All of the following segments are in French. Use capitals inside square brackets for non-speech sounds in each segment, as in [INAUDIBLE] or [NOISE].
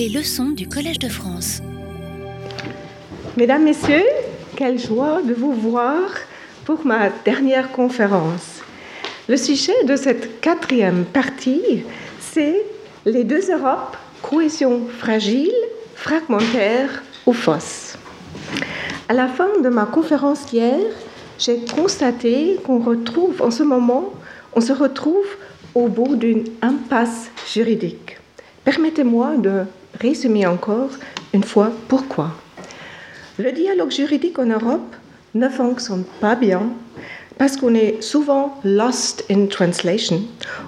Les leçons du Collège de France. Mesdames, Messieurs, quelle joie de vous voir pour ma dernière conférence. Le sujet de cette quatrième partie, c'est les deux Europes, cohésion fragile, fragmentaire ou fausse. À la fin de ma conférence hier, j'ai constaté qu'on retrouve en ce moment, on se retrouve au bout d'une impasse juridique. Permettez-moi de résumer encore une fois pourquoi? Le dialogue juridique en Europe ne fonctionne pas bien parce qu'on est souvent lost in translation.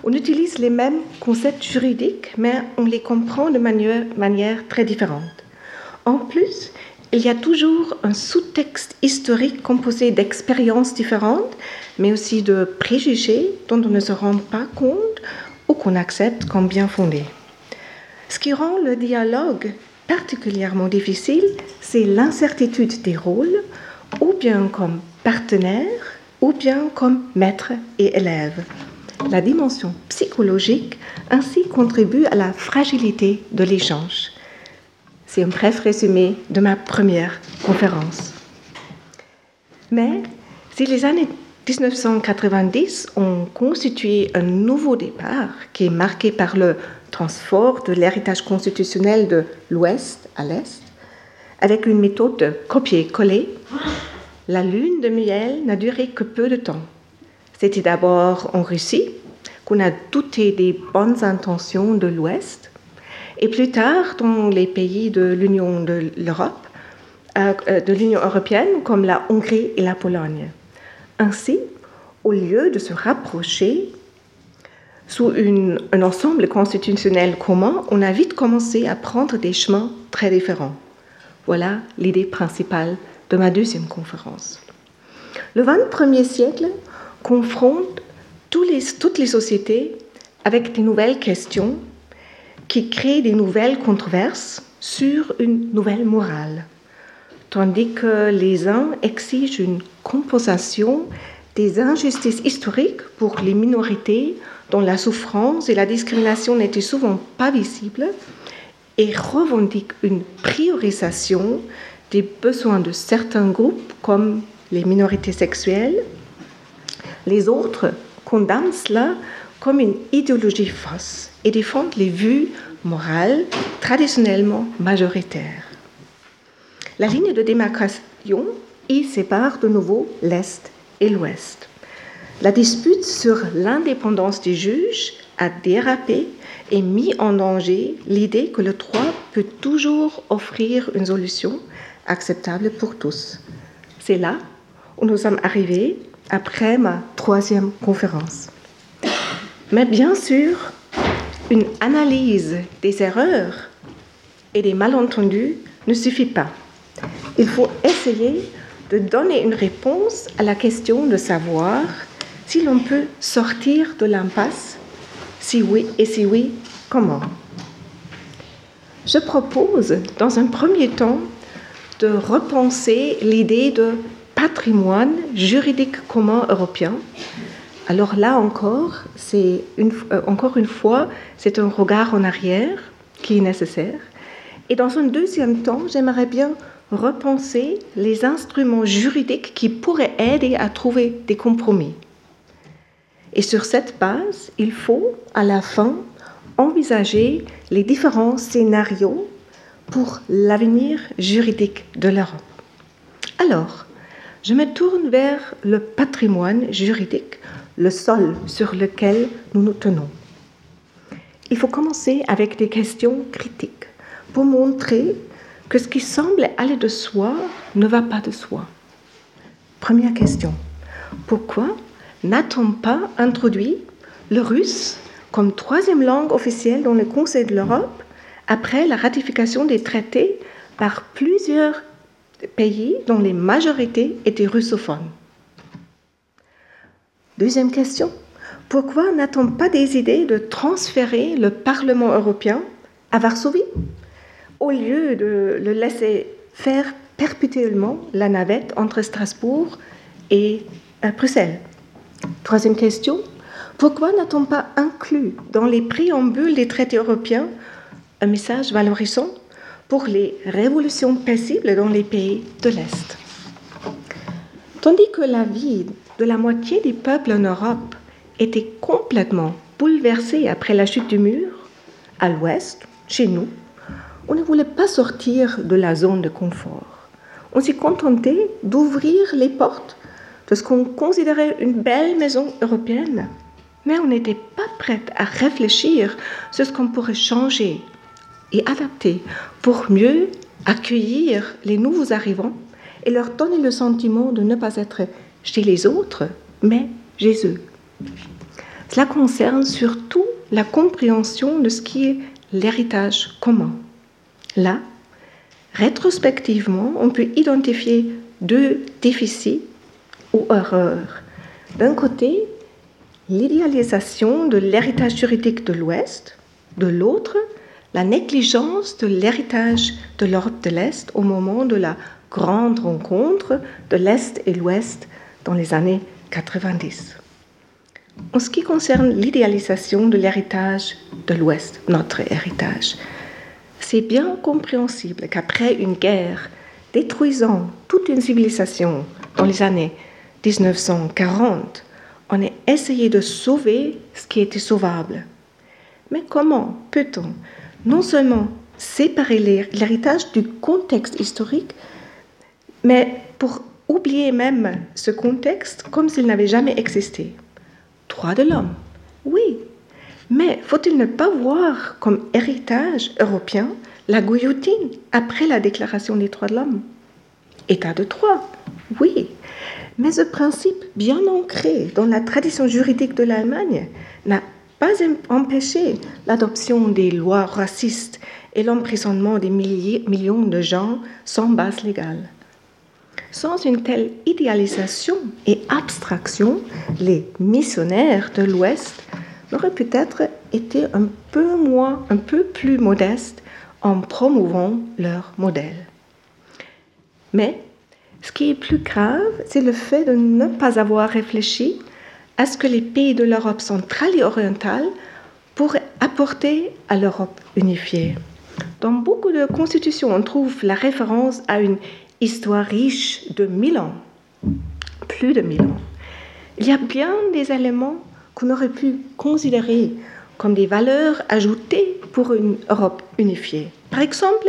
On utilise les mêmes concepts juridiques, mais on les comprend de manière très différente. En plus, il y a toujours un sous-texte historique composé d'expériences différentes, mais aussi de préjugés dont on ne se rend pas compte ou qu'on accepte comme bien fondés. Ce qui rend le dialogue particulièrement difficile, c'est l'incertitude des rôles, ou bien comme partenaire, ou bien comme maître et élève. La dimension psychologique ainsi contribue à la fragilité de l'échange. C'est un bref résumé de ma première conférence. Mais si les années 1990 ont constitué un nouveau départ qui est marqué par le transport de l'héritage constitutionnel de l'Ouest à l'Est, avec une méthode de copier-coller, la lune de miel n'a duré que peu de temps. C'était d'abord en Russie qu'on a douté des bonnes intentions de l'Ouest et plus tard, dans les pays de l'Union de l'Europe, euh, de l'Union européenne, comme la Hongrie et la Pologne. Ainsi, au lieu de se rapprocher sous un ensemble constitutionnel commun, on a vite commencé à prendre des chemins très différents. Voilà l'idée principale de ma deuxième conférence. Le 21e siècle confronte toutes les sociétés avec des nouvelles questions qui crée des nouvelles controverses sur une nouvelle morale, tandis que les uns exigent une compensation des injustices historiques pour les minorités dont la souffrance et la discrimination n'étaient souvent pas visibles et revendiquent une priorisation des besoins de certains groupes comme les minorités sexuelles. Les autres condamnent cela comme une idéologie fausse et défendent les vues morales traditionnellement majoritaires. La ligne de démarcation y sépare de nouveau l'Est et l'Ouest. La dispute sur l'indépendance des juges a dérapé et mis en danger l'idée que le droit peut toujours offrir une solution acceptable pour tous. C'est là où nous sommes arrivés après ma troisième conférence. Mais bien sûr, une analyse des erreurs et des malentendus ne suffit pas. Il faut essayer de donner une réponse à la question de savoir si l'on peut sortir de l'impasse, si oui et si oui, comment? Je propose dans un premier temps de repenser l'idée de patrimoine juridique commun européen alors là encore, c'est euh, encore une fois, c'est un regard en arrière qui est nécessaire. Et dans un deuxième temps, j'aimerais bien repenser les instruments juridiques qui pourraient aider à trouver des compromis. Et sur cette base, il faut à la fin envisager les différents scénarios pour l'avenir juridique de l'Europe. Alors, je me tourne vers le patrimoine juridique le sol sur lequel nous nous tenons. Il faut commencer avec des questions critiques pour montrer que ce qui semble aller de soi ne va pas de soi. Première question. Pourquoi n'a-t-on pas introduit le russe comme troisième langue officielle dans le Conseil de l'Europe après la ratification des traités par plusieurs pays dont les majorités étaient russophones? Deuxième question, pourquoi n'a-t-on pas des idées de transférer le Parlement européen à Varsovie au lieu de le laisser faire perpétuellement la navette entre Strasbourg et euh, Bruxelles? Troisième question, pourquoi n'a-t-on pas inclus dans les préambules des traités européens un message valorisant pour les révolutions paisibles dans les pays de l'Est? Tandis que la vie de la moitié des peuples en Europe était complètement bouleversée après la chute du mur, à l'ouest, chez nous, on ne voulait pas sortir de la zone de confort. On s'y contentait d'ouvrir les portes de ce qu'on considérait une belle maison européenne. Mais on n'était pas prête à réfléchir sur ce qu'on pourrait changer et adapter pour mieux accueillir les nouveaux arrivants et leur donner le sentiment de ne pas être chez les autres, mais chez eux. Cela concerne surtout la compréhension de ce qui est l'héritage commun. Là, rétrospectivement, on peut identifier deux déficits ou erreurs. D'un côté, l'idéalisation de l'héritage juridique de l'Ouest, de l'autre, la négligence de l'héritage de l'Europe de l'Est au moment de la grande rencontre de l'Est et l'Ouest dans les années 90. En ce qui concerne l'idéalisation de l'héritage de l'Ouest, notre héritage, c'est bien compréhensible qu'après une guerre détruisant toute une civilisation dans les années 1940, on ait essayé de sauver ce qui était sauvable. Mais comment peut-on non seulement séparer l'héritage du contexte historique, mais pour oublier même ce contexte comme s'il n'avait jamais existé? Droit de l'homme, oui, mais faut-il ne pas voir comme héritage européen la guillotine après la déclaration des droits de l'homme? État de droit, oui, mais ce principe bien ancré dans la tradition juridique de l'Allemagne n'a pas empêché l'adoption des lois racistes et l'emprisonnement des millions de gens sans base légale. Sans une telle idéalisation et abstraction, les missionnaires de l'Ouest aurait peut-être été un peu moins, un peu plus modeste en promouvant leur modèle. Mais ce qui est plus grave, c'est le fait de ne pas avoir réfléchi à ce que les pays de l'Europe centrale et orientale pourraient apporter à l'Europe unifiée. Dans beaucoup de constitutions, on trouve la référence à une histoire riche de mille ans, plus de mille ans. Il y a bien des éléments qu'on aurait pu considérer comme des valeurs ajoutées pour une Europe unifiée. Par exemple,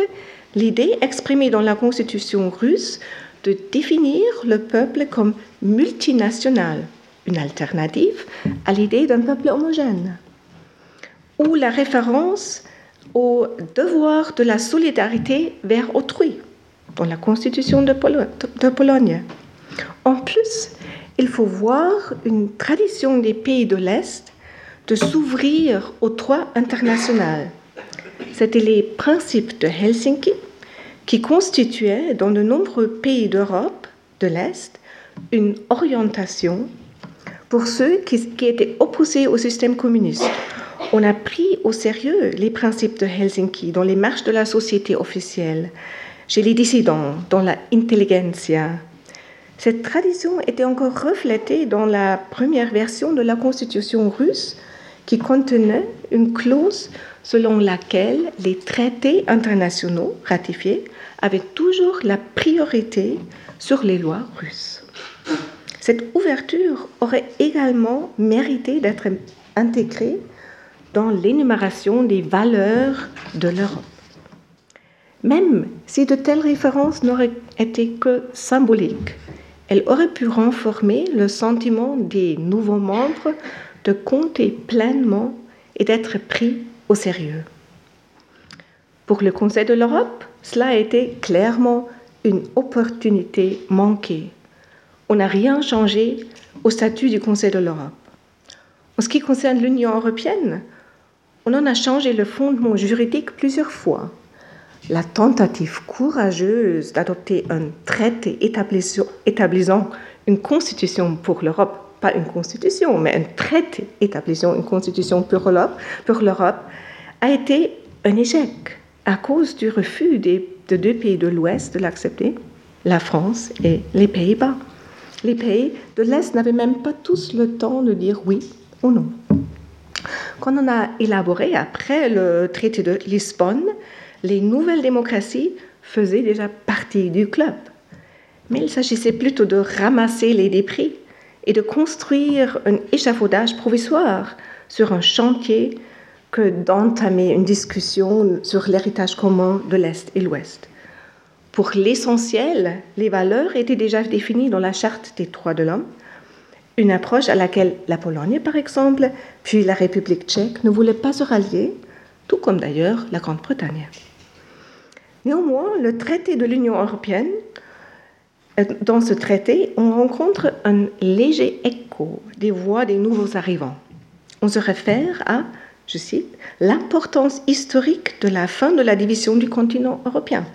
l'idée exprimée dans la constitution russe de définir le peuple comme multinational, une alternative à l'idée d'un peuple homogène, ou la référence au devoir de la solidarité vers autrui dans la constitution de, Pologne. En plus, il faut voir une tradition des pays de l'Est de s'ouvrir au droit international. C'était les principes de Helsinki qui constituaient dans de nombreux pays d'Europe de l'Est une orientation pour ceux qui, étaient opposés au système communiste. On a pris au sérieux les principes de Helsinki dans les marches de la société officielle, chez les dissidents, dans la intelligentsia, cette tradition était encore reflétée dans la première version de la constitution russe qui contenait une clause selon laquelle les traités internationaux ratifiés avaient toujours la priorité sur les lois russes. Cette ouverture aurait également mérité d'être intégrée dans l'énumération des valeurs de l'Europe. Même si de telles références n'auraient été que symboliques, elle aurait pu renforcer le sentiment des nouveaux membres de compter pleinement et d'être pris au sérieux. Pour le Conseil de l'Europe, cela a été clairement une opportunité manquée. On n'a rien changé au statut du Conseil de l'Europe. En ce qui concerne l'Union européenne, on en a changé le fondement juridique plusieurs fois la tentative courageuse d'adopter un traité établissant une constitution pour l'Europe, pas une constitution, mais un traité établissant une constitution pour l'Europe, a été un échec à cause du refus des, de deux pays de l'Ouest de l'accepter, la France et les Pays-Bas. Les pays de l'Est n'avaient même pas tous le temps de dire oui ou non. quand on a élaboré après le traité de Lisbonne, les nouvelles démocraties faisaient déjà partie du club. Mais il s'agissait plutôt de ramasser les débris et de construire un échafaudage provisoire sur un chantier que d'entamer une discussion sur l'héritage commun de l'Est et l'Ouest. Pour l'essentiel, les valeurs étaient déjà définies dans la charte des droits de l'homme, une approche à laquelle la Pologne, par exemple, puis la République tchèque ne voulaient pas se rallier, tout comme d'ailleurs la Grande-Bretagne. Néanmoins, le traité de l'Union européenne, euh, dans ce traité, on rencontre un léger écho des voix des nouveaux arrivants. On se réfère à, je cite, l'importance historique de la fin de la division du continent européen.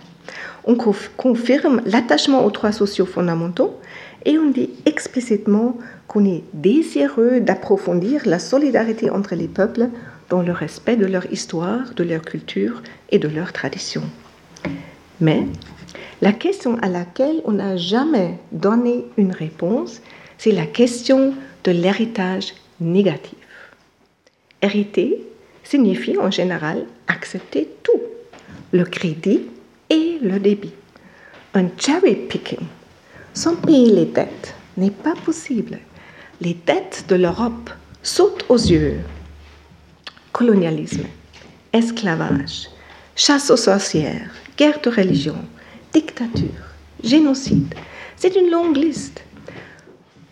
On confirme l'attachement aux droits sociaux fondamentaux et on dit explicitement qu'on est désireux d'approfondir la solidarité entre les peuples dans le respect de leur histoire, de leur culture et de leurs traditions. Mais la question à laquelle on n'a jamais donné une réponse, c'est la question de l'héritage négatif. Hériter signifie en général accepter tout, le crédit et le débit. Un cherry picking, sans payer les dettes, n'est pas possible les dettes de l'Europe sautent aux yeux. Colonialisme, esclavage, chasse aux sorcières, guerre de religion, dictature, génocide. C'est une longue liste.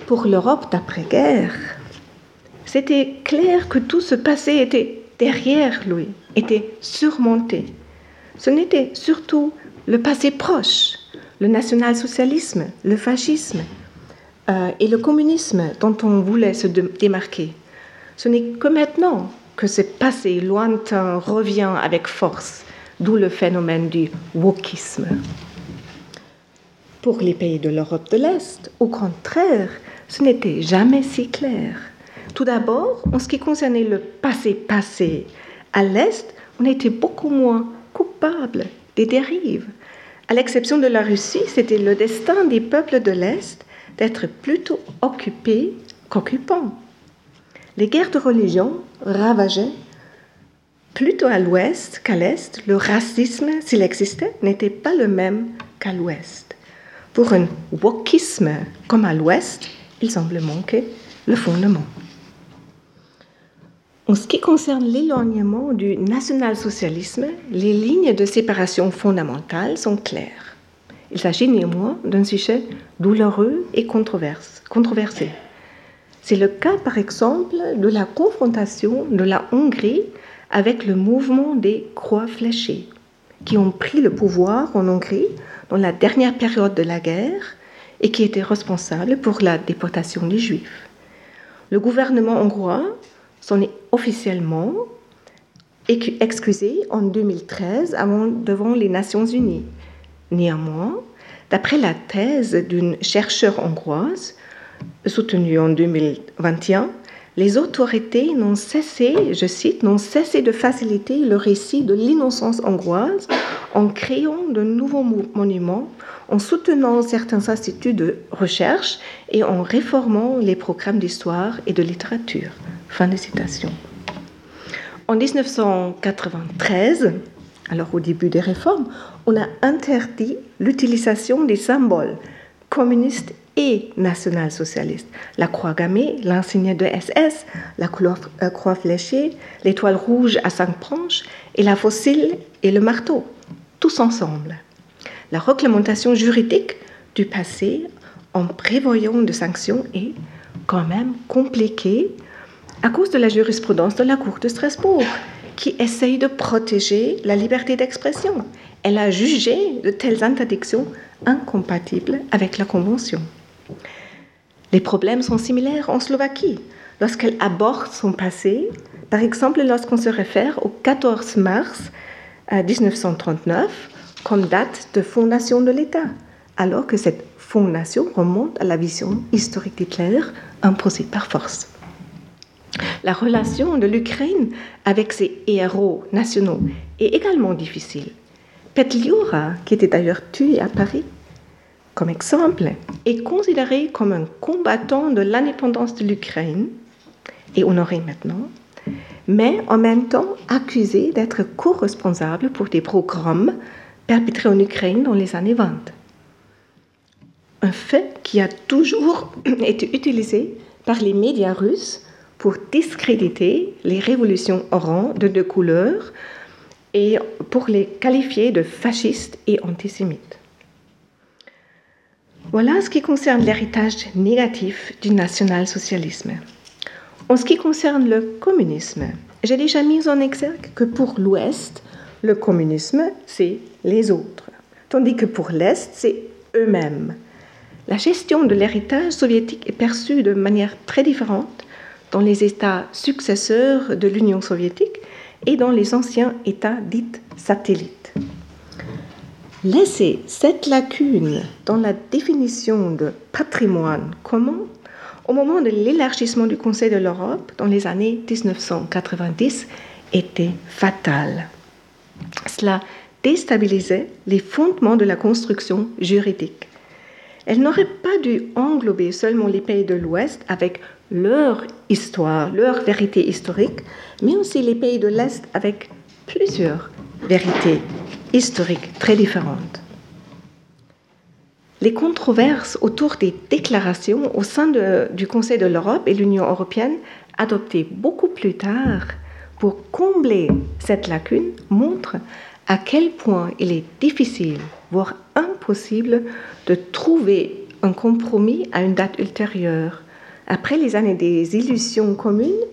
Pour l'Europe d'après-guerre, c'était clair que tout ce passé était derrière lui, était surmonté. Ce n'était surtout le passé proche, le national-socialisme, le fascisme, euh, et le communisme dont on voulait se démarquer. Ce n'est que maintenant que ce passé lointain revient avec force, d'où le phénomène du wokisme. Pour les pays de l'Europe de l'Est, au contraire, ce n'était jamais si clair. Tout d'abord, en ce qui concernait le passé passé, à l'Est, on était beaucoup moins coupable des dérives. À l'exception de la Russie, c'était le destin des peuples de l'Est d'être plutôt occupés qu'occupants. Les guerres de religion ravageaient plutôt à l'ouest qu'à l'est. Le racisme, s'il existait, n'était pas le même qu'à l'ouest. Pour un wokisme comme à l'ouest, il semble manquer le fondement. En ce qui concerne l'éloignement du national-socialisme, les lignes de séparation fondamentales sont claires. Il s'agit néanmoins d'un sujet douloureux et controversé. C'est le cas, par exemple, de la confrontation de la Hongrie avec le mouvement des Croix fléchées, qui ont pris le pouvoir en Hongrie dans la dernière période de la guerre et qui étaient responsables pour la déportation des Juifs. Le gouvernement hongrois s'en est officiellement excusé en 2013 devant les Nations Unies. Néanmoins, d'après la thèse d'une chercheure hongroise, soutenue en 2021, les autorités n'ont cessé, je cite, n'ont cessé de faciliter le récit de l'innocence hongroise en créant de nouveaux monuments, en soutenant certains instituts de recherche et en réformant les programmes d'histoire et de littérature. Fin de citation. En 1993, alors au début des réformes, on a interdit l'utilisation des symboles communistes et national-socialistes. La croix gammée, l'insigne de SS, la euh, croix fléchée, l'étoile rouge à cinq branches et la fossile et le marteau, tous ensemble. La réglementation juridique du passé en prévoyant de sanctions est quand même compliquée à cause de la jurisprudence de la Cour de Strasbourg qui essaye de protéger la liberté d'expression. Elle a jugé de telles interdictions incompatibles avec la Convention. Les problèmes sont similaires en Slovaquie. Lorsqu'elle aborde son passé, par exemple lorsqu'on se réfère au 14 mars 1939 comme date de fondation de l'État, alors que cette fondation remonte à la vision historique d'Hitler imposée par force. La relation de l'Ukraine avec ses héros nationaux est également difficile. Petliura, qui était d'ailleurs tué à Paris, comme exemple, est considéré comme un combattant de l'indépendance de l'Ukraine et honoré maintenant, mais en même temps accusé d'être co-responsable pour des programmes perpétrés en Ukraine dans les années 20. Un fait qui a toujours [CLEARS THROAT] été utilisé par les médias russes pour discréditer les révolutions oranges de deux couleurs et pour les qualifier de fascistes et antisémites. Voilà ce qui concerne l'héritage négatif du national-socialisme. En ce qui concerne le communisme, j'ai déjà mis en exergue que pour l'Ouest, le communisme, c'est les autres, tandis que pour l'Est, c'est eux-mêmes. La gestion de l'héritage soviétique est perçue de manière très différente dans les États successeurs de l'Union soviétique et dans les anciens États dits satellites. Laisser cette lacune dans la définition de patrimoine commun au moment de l'élargissement du Conseil de l'Europe dans les années 1990 était fatal. Cela déstabilisait les fondements de la construction juridique. Elle n'aurait pas dû englober seulement les pays de l'Ouest avec leur histoire, leur vérité historique, mais aussi les pays de l'Est avec plusieurs vérités historiques très différentes. Les controverses autour des déclarations au sein du Conseil de l'Europe et l'Union européenne adoptées beaucoup plus tard pour combler cette lacune montrent à quel point il est difficile, voire impossible, de trouver un compromis à une date ultérieure après les années des illusions communes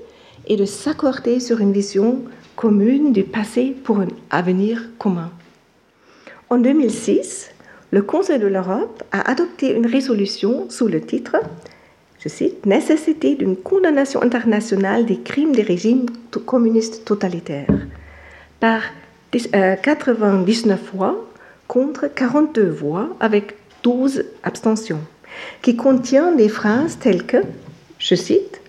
et de s'accorder sur une vision commune du passé pour un avenir commun. En 2006, le Conseil de l'Europe a adopté une résolution sous le titre, je cite, Nécessité d'une condamnation internationale des crimes des régimes communistes totalitaires, par 99 euh, voix contre 42 voix avec 12 abstentions, qui contient des phrases telles que je cite,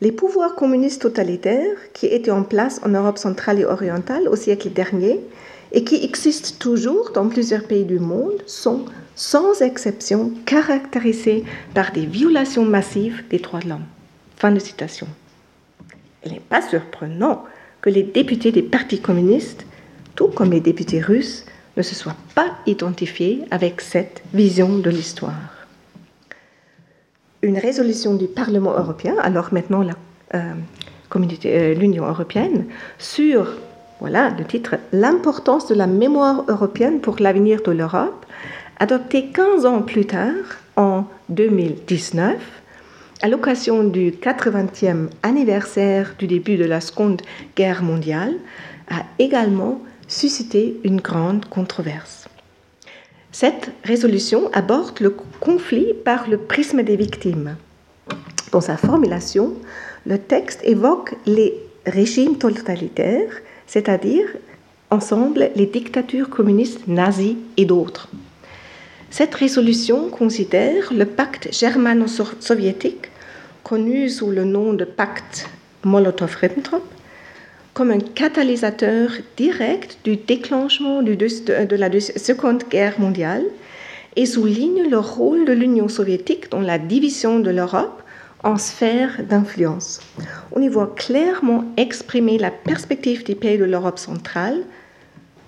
Les pouvoirs communistes totalitaires qui étaient en place en Europe centrale et orientale au siècle dernier et qui existent toujours dans plusieurs pays du monde sont sans exception caractérisés par des violations massives des droits de l'homme. Fin de citation. Il n'est pas surprenant que les députés des partis communistes, tout comme les députés russes, ne se soient pas identifiés avec cette vision de l'histoire une résolution du Parlement européen, alors maintenant euh, euh, l'Union européenne, sur voilà le titre L'importance de la mémoire européenne pour l'avenir de l'Europe, adoptée 15 ans plus tard, en 2019, à l'occasion du 80e anniversaire du début de la Seconde Guerre mondiale, a également suscité une grande controverse. Cette résolution aborde le conflit par le prisme des victimes. Dans sa formulation, le texte évoque les régimes totalitaires, c'est-à-dire ensemble les dictatures communistes nazies et d'autres. Cette résolution considère le pacte germano-soviétique, connu sous le nom de pacte Molotov-Ribbentrop, comme un catalyseur direct du déclenchement de, la Seconde Guerre mondiale et souligne le rôle de l'Union soviétique dans la division de l'Europe en sphère d'influence. On y voit clairement exprimer la perspective des pays de l'Europe centrale,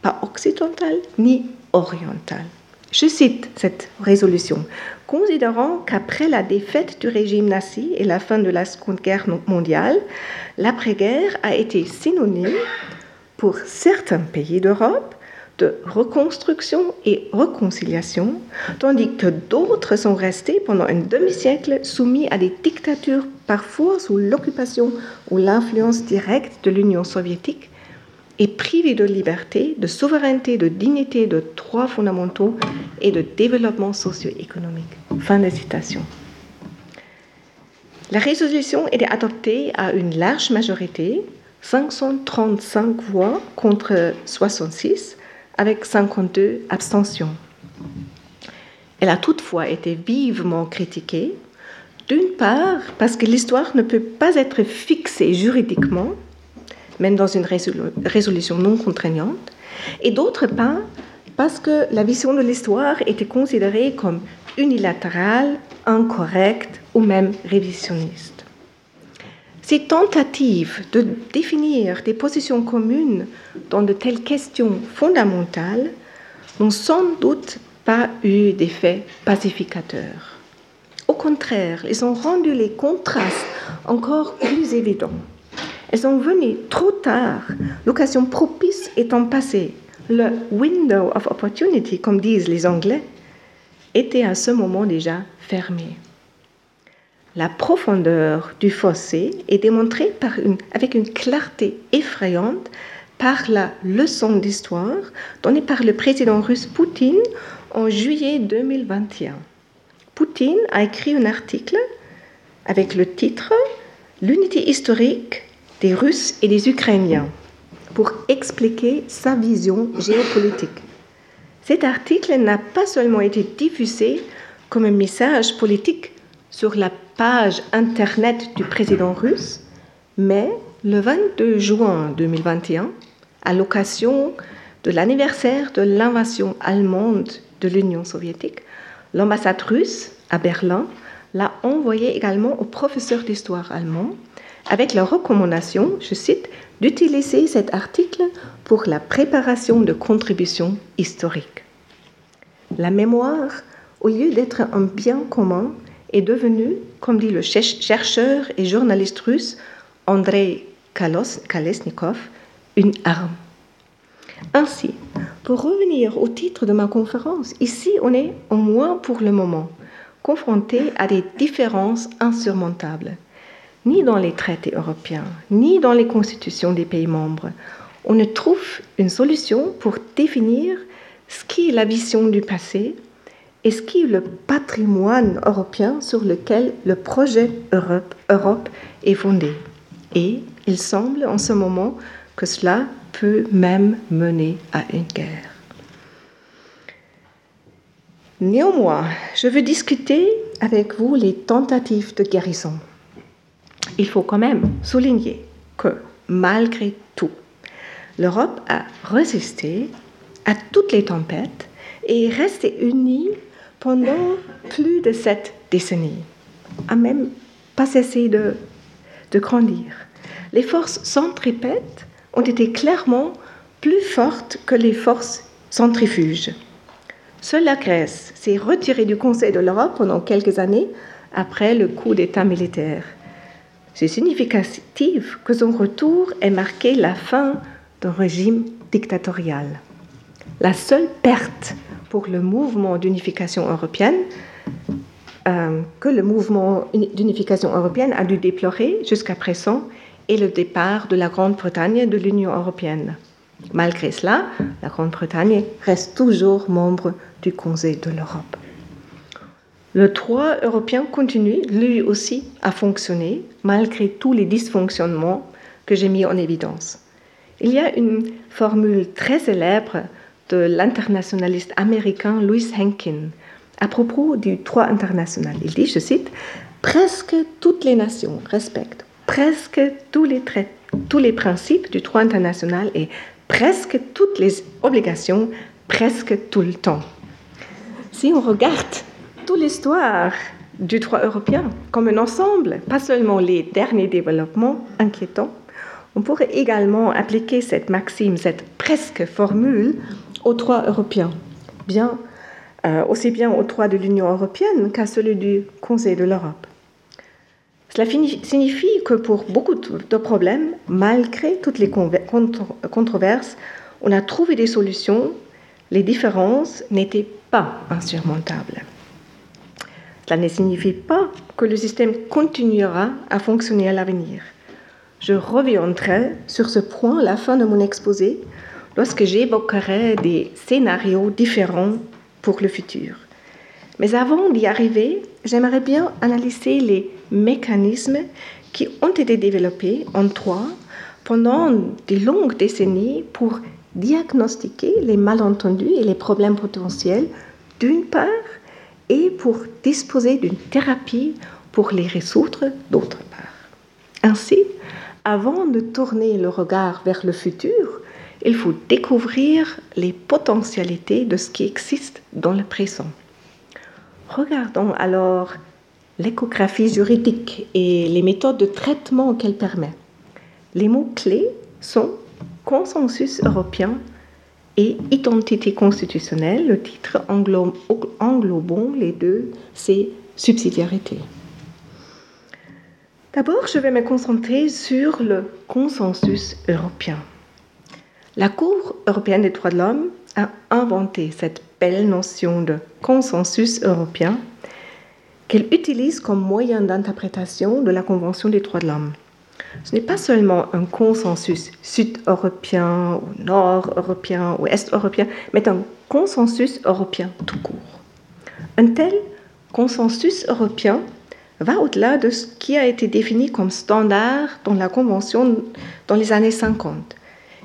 pas occidentale ni orientale. Je cite cette résolution. Considérant qu'après la défaite du régime nazi et la fin de la Seconde Guerre mondiale, l'après-guerre a été synonyme pour certains pays d'Europe de reconstruction et réconciliation, tandis que d'autres sont restés pendant un demi-siècle soumis à des dictatures parfois sous l'occupation ou l'influence directe de l'Union soviétique et privé de liberté, de souveraineté, de dignité, de droits fondamentaux et de développement socio-économique. Fin de citation. La résolution était adoptée à une large majorité, 535 voix contre 66, avec 52 abstentions. Elle a toutefois été vivement critiquée, d'une part parce que l'histoire ne peut pas être fixée juridiquement même dans une résolution non contraignante, et d'autre part parce que la vision de l'histoire était considérée comme unilatérale, incorrecte ou même révisionniste. Ces tentatives de définir des positions communes dans de telles questions fondamentales n'ont sans doute pas eu d'effet pacificateur. Au contraire, elles ont rendu les contrastes encore plus évidents. Elles ont venu trop tard, l'occasion propice étant passée. Le window of opportunity, comme disent les Anglais, était à ce moment déjà fermé. La profondeur du fossé est démontrée avec une clarté effrayante par la leçon d'histoire donnée par le président russe Poutine en juillet 2021. Poutine a écrit un article avec le titre L'unité historique des Russes et des Ukrainiens pour expliquer sa vision géopolitique. Cet article n'a pas seulement été diffusé comme un message politique sur la page Internet du président russe, mais le 22 juin 2021, à l'occasion de l'anniversaire de l'invasion allemande de l'Union soviétique, l'ambassade russe à Berlin l'a envoyé également aux professeurs d'histoire allemand avec la recommandation, je cite, d'utiliser cet article pour la préparation de contributions historiques. La mémoire, au lieu d'être un bien commun, est devenue, comme dit le chercheur et journaliste russe Andrei Kalesnikov, une arme. Ainsi, pour revenir au titre de ma conférence, ici on est, au moins pour le moment, confronté à des différences insurmontables. Ni dans les traités européens, ni dans les constitutions des pays membres, on ne trouve une solution pour définir ce qui est la vision du passé est le patrimoine européen sur lequel le projet Europe, Europe est fondé. Et il semble en ce moment que cela peut même mener à une guerre. Néanmoins, je veux discuter avec vous les tentatives de guérison. Il faut quand même souligner que malgré tout, l'Europe a résisté à toutes les tempêtes et est restée unie pendant plus de sept décennies, a même pas cessé de, de grandir. Les forces centripètes ont été clairement plus fortes que les forces centrifuges. Seule la Grèce s'est retirée du Conseil de l'Europe pendant quelques années après le coup d'État militaire. C'est significatif que son retour ait marqué la fin d'un régime dictatorial. La seule perte pour le mouvement d'unification européenne euh, que le mouvement d'unification européenne a dû déplorer jusqu'à présent et le départ de la Grande-Bretagne de l'Union européenne. Malgré cela, la Grande-Bretagne reste toujours membre du Conseil de l'Europe. Le droit européen continue, lui aussi, à fonctionner malgré tous les dysfonctionnements que j'ai mis en évidence. Il y a une formule très célèbre de l'internationaliste américain Louis Henkin à propos du droit international. Il dit, je cite, Presque toutes les nations respectent presque tous les, tous les principes du droit international et presque toutes les obligations presque tout le temps. Si on regarde toute l'histoire du droit européen comme un ensemble, pas seulement les derniers développements inquiétants, on pourrait également appliquer cette maxime, cette presque formule au droit européen, bien, euh, aussi bien au droit de l'Union européenne qu'à celui du Conseil de l'Europe. Cela signifie que pour beaucoup de problèmes, malgré toutes les controverses, on a trouvé des solutions, les différences n'étaient pas insurmontables. Cela ne signifie pas que le système continuera à fonctionner à l'avenir. Je reviendrai sur ce point à la fin de mon exposé lorsque j'évoquerai des scénarios différents pour le futur. Mais avant d'y arriver, j'aimerais bien analyser les mécanismes qui ont été développés en trois pendant de longues décennies pour diagnostiquer les malentendus et les problèmes potentiels d'une part et pour disposer d'une thérapie pour les résoudre d'autre part. Ainsi, avant de tourner le regard vers le futur, il faut découvrir les potentialités de ce qui existe dans le présent. Regardons alors l'échographie juridique et les méthodes de traitement qu'elle permet. Les mots-clés sont consensus européen et identité constitutionnelle. Le titre englobant les deux, c'est subsidiarité. D'abord, je vais me concentrer sur le consensus européen. La Cour européenne des droits de l'homme a inventé cette belle notion de consensus européen qu'elle utilise comme moyen d'interprétation de la Convention des droits de l'homme. Ce n'est pas seulement un consensus sud-européen ou nord-européen ou est-européen, mais un consensus européen tout court. Un tel consensus européen va au-delà de ce qui a été défini comme standard dans la Convention dans les années 50.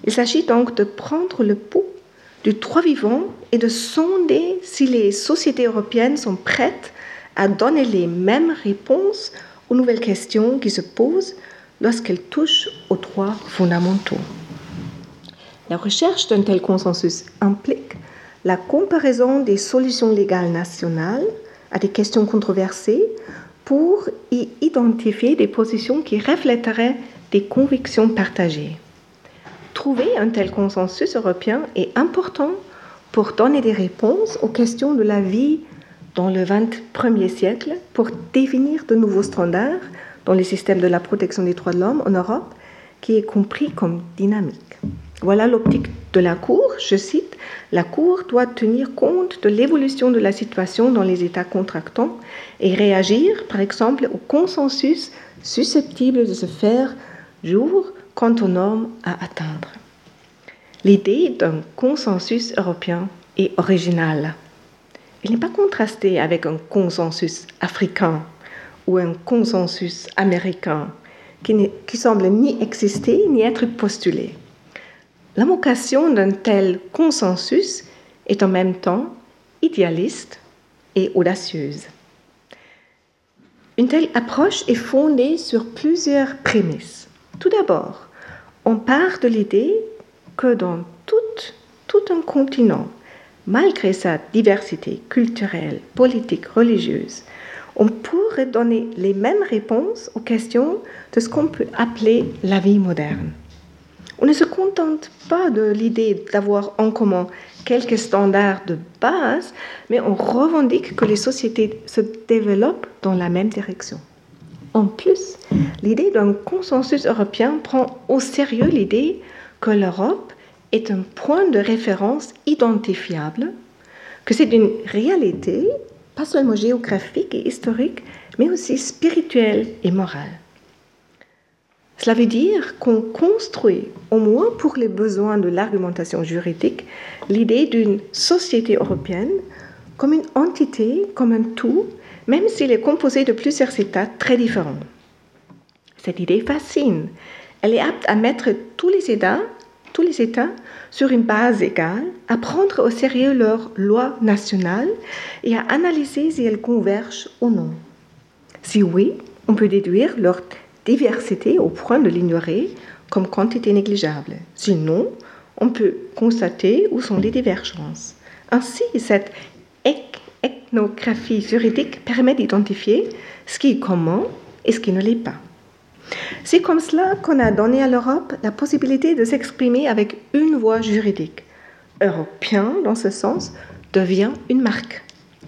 Il s'agit donc de prendre le pouls du droit vivant et de sonder si les sociétés européennes sont prêtes à donner les mêmes réponses aux nouvelles questions qui se posent lorsqu'elles touchent aux droits fondamentaux. La recherche d'un tel consensus implique la comparaison des solutions légales nationales à des questions controversées pour y identifier des positions qui reflèteraient des convictions partagées. Trouver un tel consensus européen est important pour donner des réponses aux questions de la vie dans le XXIe siècle, pour définir de nouveaux standards dans les systèmes de la protection des droits de l'homme en Europe, qui est compris comme dynamique. Voilà l'optique de la Cour. Je cite, La Cour doit tenir compte de l'évolution de la situation dans les États contractants et réagir, par exemple, au consensus susceptible de se faire jour quant aux normes à atteindre. L'idée d'un consensus européen est originale. Il n'est pas contrasté avec un consensus africain ou un consensus américain qui, qui semble ni exister ni être postulé. L'invocation d'un tel consensus est en même temps idéaliste et audacieuse. Une telle approche est fondée sur plusieurs prémices. Tout d'abord, on part de l'idée que dans tout, un continent, malgré sa diversité culturelle, politique, religieuse, on pourrait donner les mêmes réponses aux questions de ce qu'on peut appeler la vie moderne. On ne se contente pas de l'idée d'avoir en commun quelques standards de base, mais on revendique que les sociétés se développent dans la même direction. En plus, l'idée d'un consensus européen prend au sérieux l'idée que l'Europe est un point de référence identifiable, que c'est une réalité, pas seulement géographique et historique, mais aussi spirituelle et morale. Cela veut dire qu'on construit, au moins pour les besoins de l'argumentation juridique, l'idée d'une société européenne comme une entité, comme un tout, même s'il est composé de plusieurs États très différents. Cette idée fascine. Elle est apte à mettre tous les États, tous les États sur une base égale, à prendre au sérieux leurs lois nationales et à analyser si elles convergent ou non. Si oui, on peut déduire leur diversité au point de l'ignorer comme quantité négligeable. Sinon, on peut constater où sont les divergences. Ainsi, cette ethnographie juridique permet d'identifier ce qui est commun et ce qui ne l'est pas. C'est comme cela qu'on a donné à l'Europe la possibilité de s'exprimer avec une voix juridique. Européen, dans ce sens, devient une marque,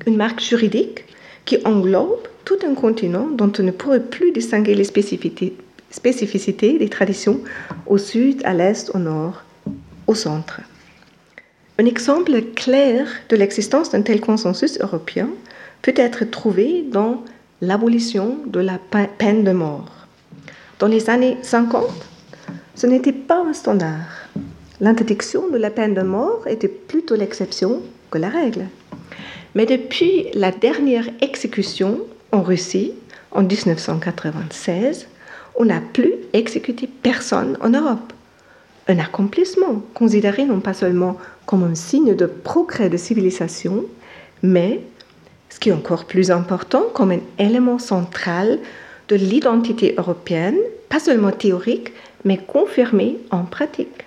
une marque juridique qui englobe tout un continent dont on ne pourrait plus distinguer les spécificités, spécificités des traditions au sud, à l'est, au nord, au centre. Un exemple clair de l'existence d'un tel consensus européen peut être trouvé dans l'abolition de la peine de mort. Dans les années 50, ce n'était pas un standard. L'interdiction de la peine de mort était plutôt l'exception que la règle. Mais depuis la dernière exécution en Russie, en 1996, on n'a plus exécuté personne en Europe. Un accomplissement considéré non pas seulement comme un signe de progrès de civilisation, mais, ce qui est encore plus important, comme un élément central de l'identité européenne, pas seulement théorique, mais confirmé en pratique.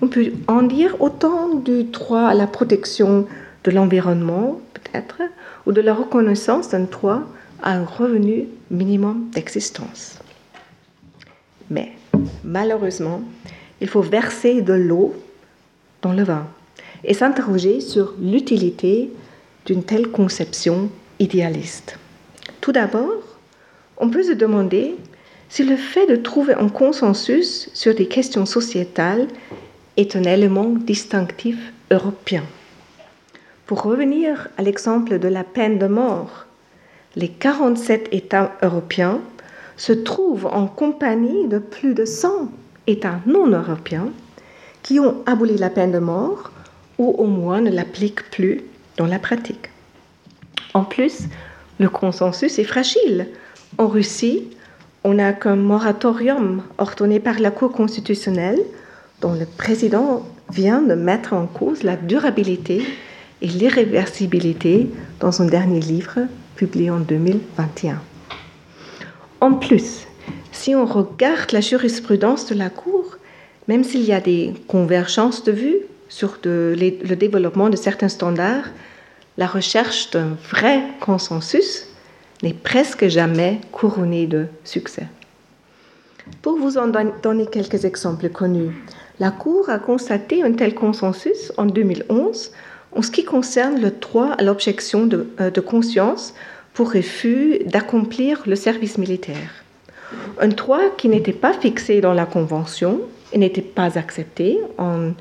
On peut en dire autant du droit à la protection de l'environnement, peut-être, ou de la reconnaissance d'un droit à un revenu minimum d'existence. Mais malheureusement, il faut verser de l'eau dans le vin et s'interroger sur l'utilité d'une telle conception idéaliste. Tout d'abord, on peut se demander si le fait de trouver un consensus sur des questions sociétales est un élément distinctif européen. Pour revenir à l'exemple de la peine de mort, les 47 États européens se trouvent en compagnie de plus de 100 États non européens qui ont aboli la peine de mort ou au moins ne l'appliquent plus dans la pratique. En plus, le consensus est fragile. En Russie, on n'a qu'un moratorium ordonné par la Cour constitutionnelle dont le président vient de mettre en cause la durabilité et l'irréversibilité dans son dernier livre publié en 2021. En plus, si on regarde la jurisprudence de la Cour, même s'il y a des convergences de vues sur le développement de certains standards, la recherche d'un vrai consensus n'est presque jamais couronnée de succès. Pour vous en donner quelques exemples connus, la Cour a constaté un tel consensus en 2011 en ce qui concerne le droit à l'objection de, euh, conscience pour refus d'accomplir le service militaire. Un droit qui n'était pas fixé dans la Convention et n'était pas accepté en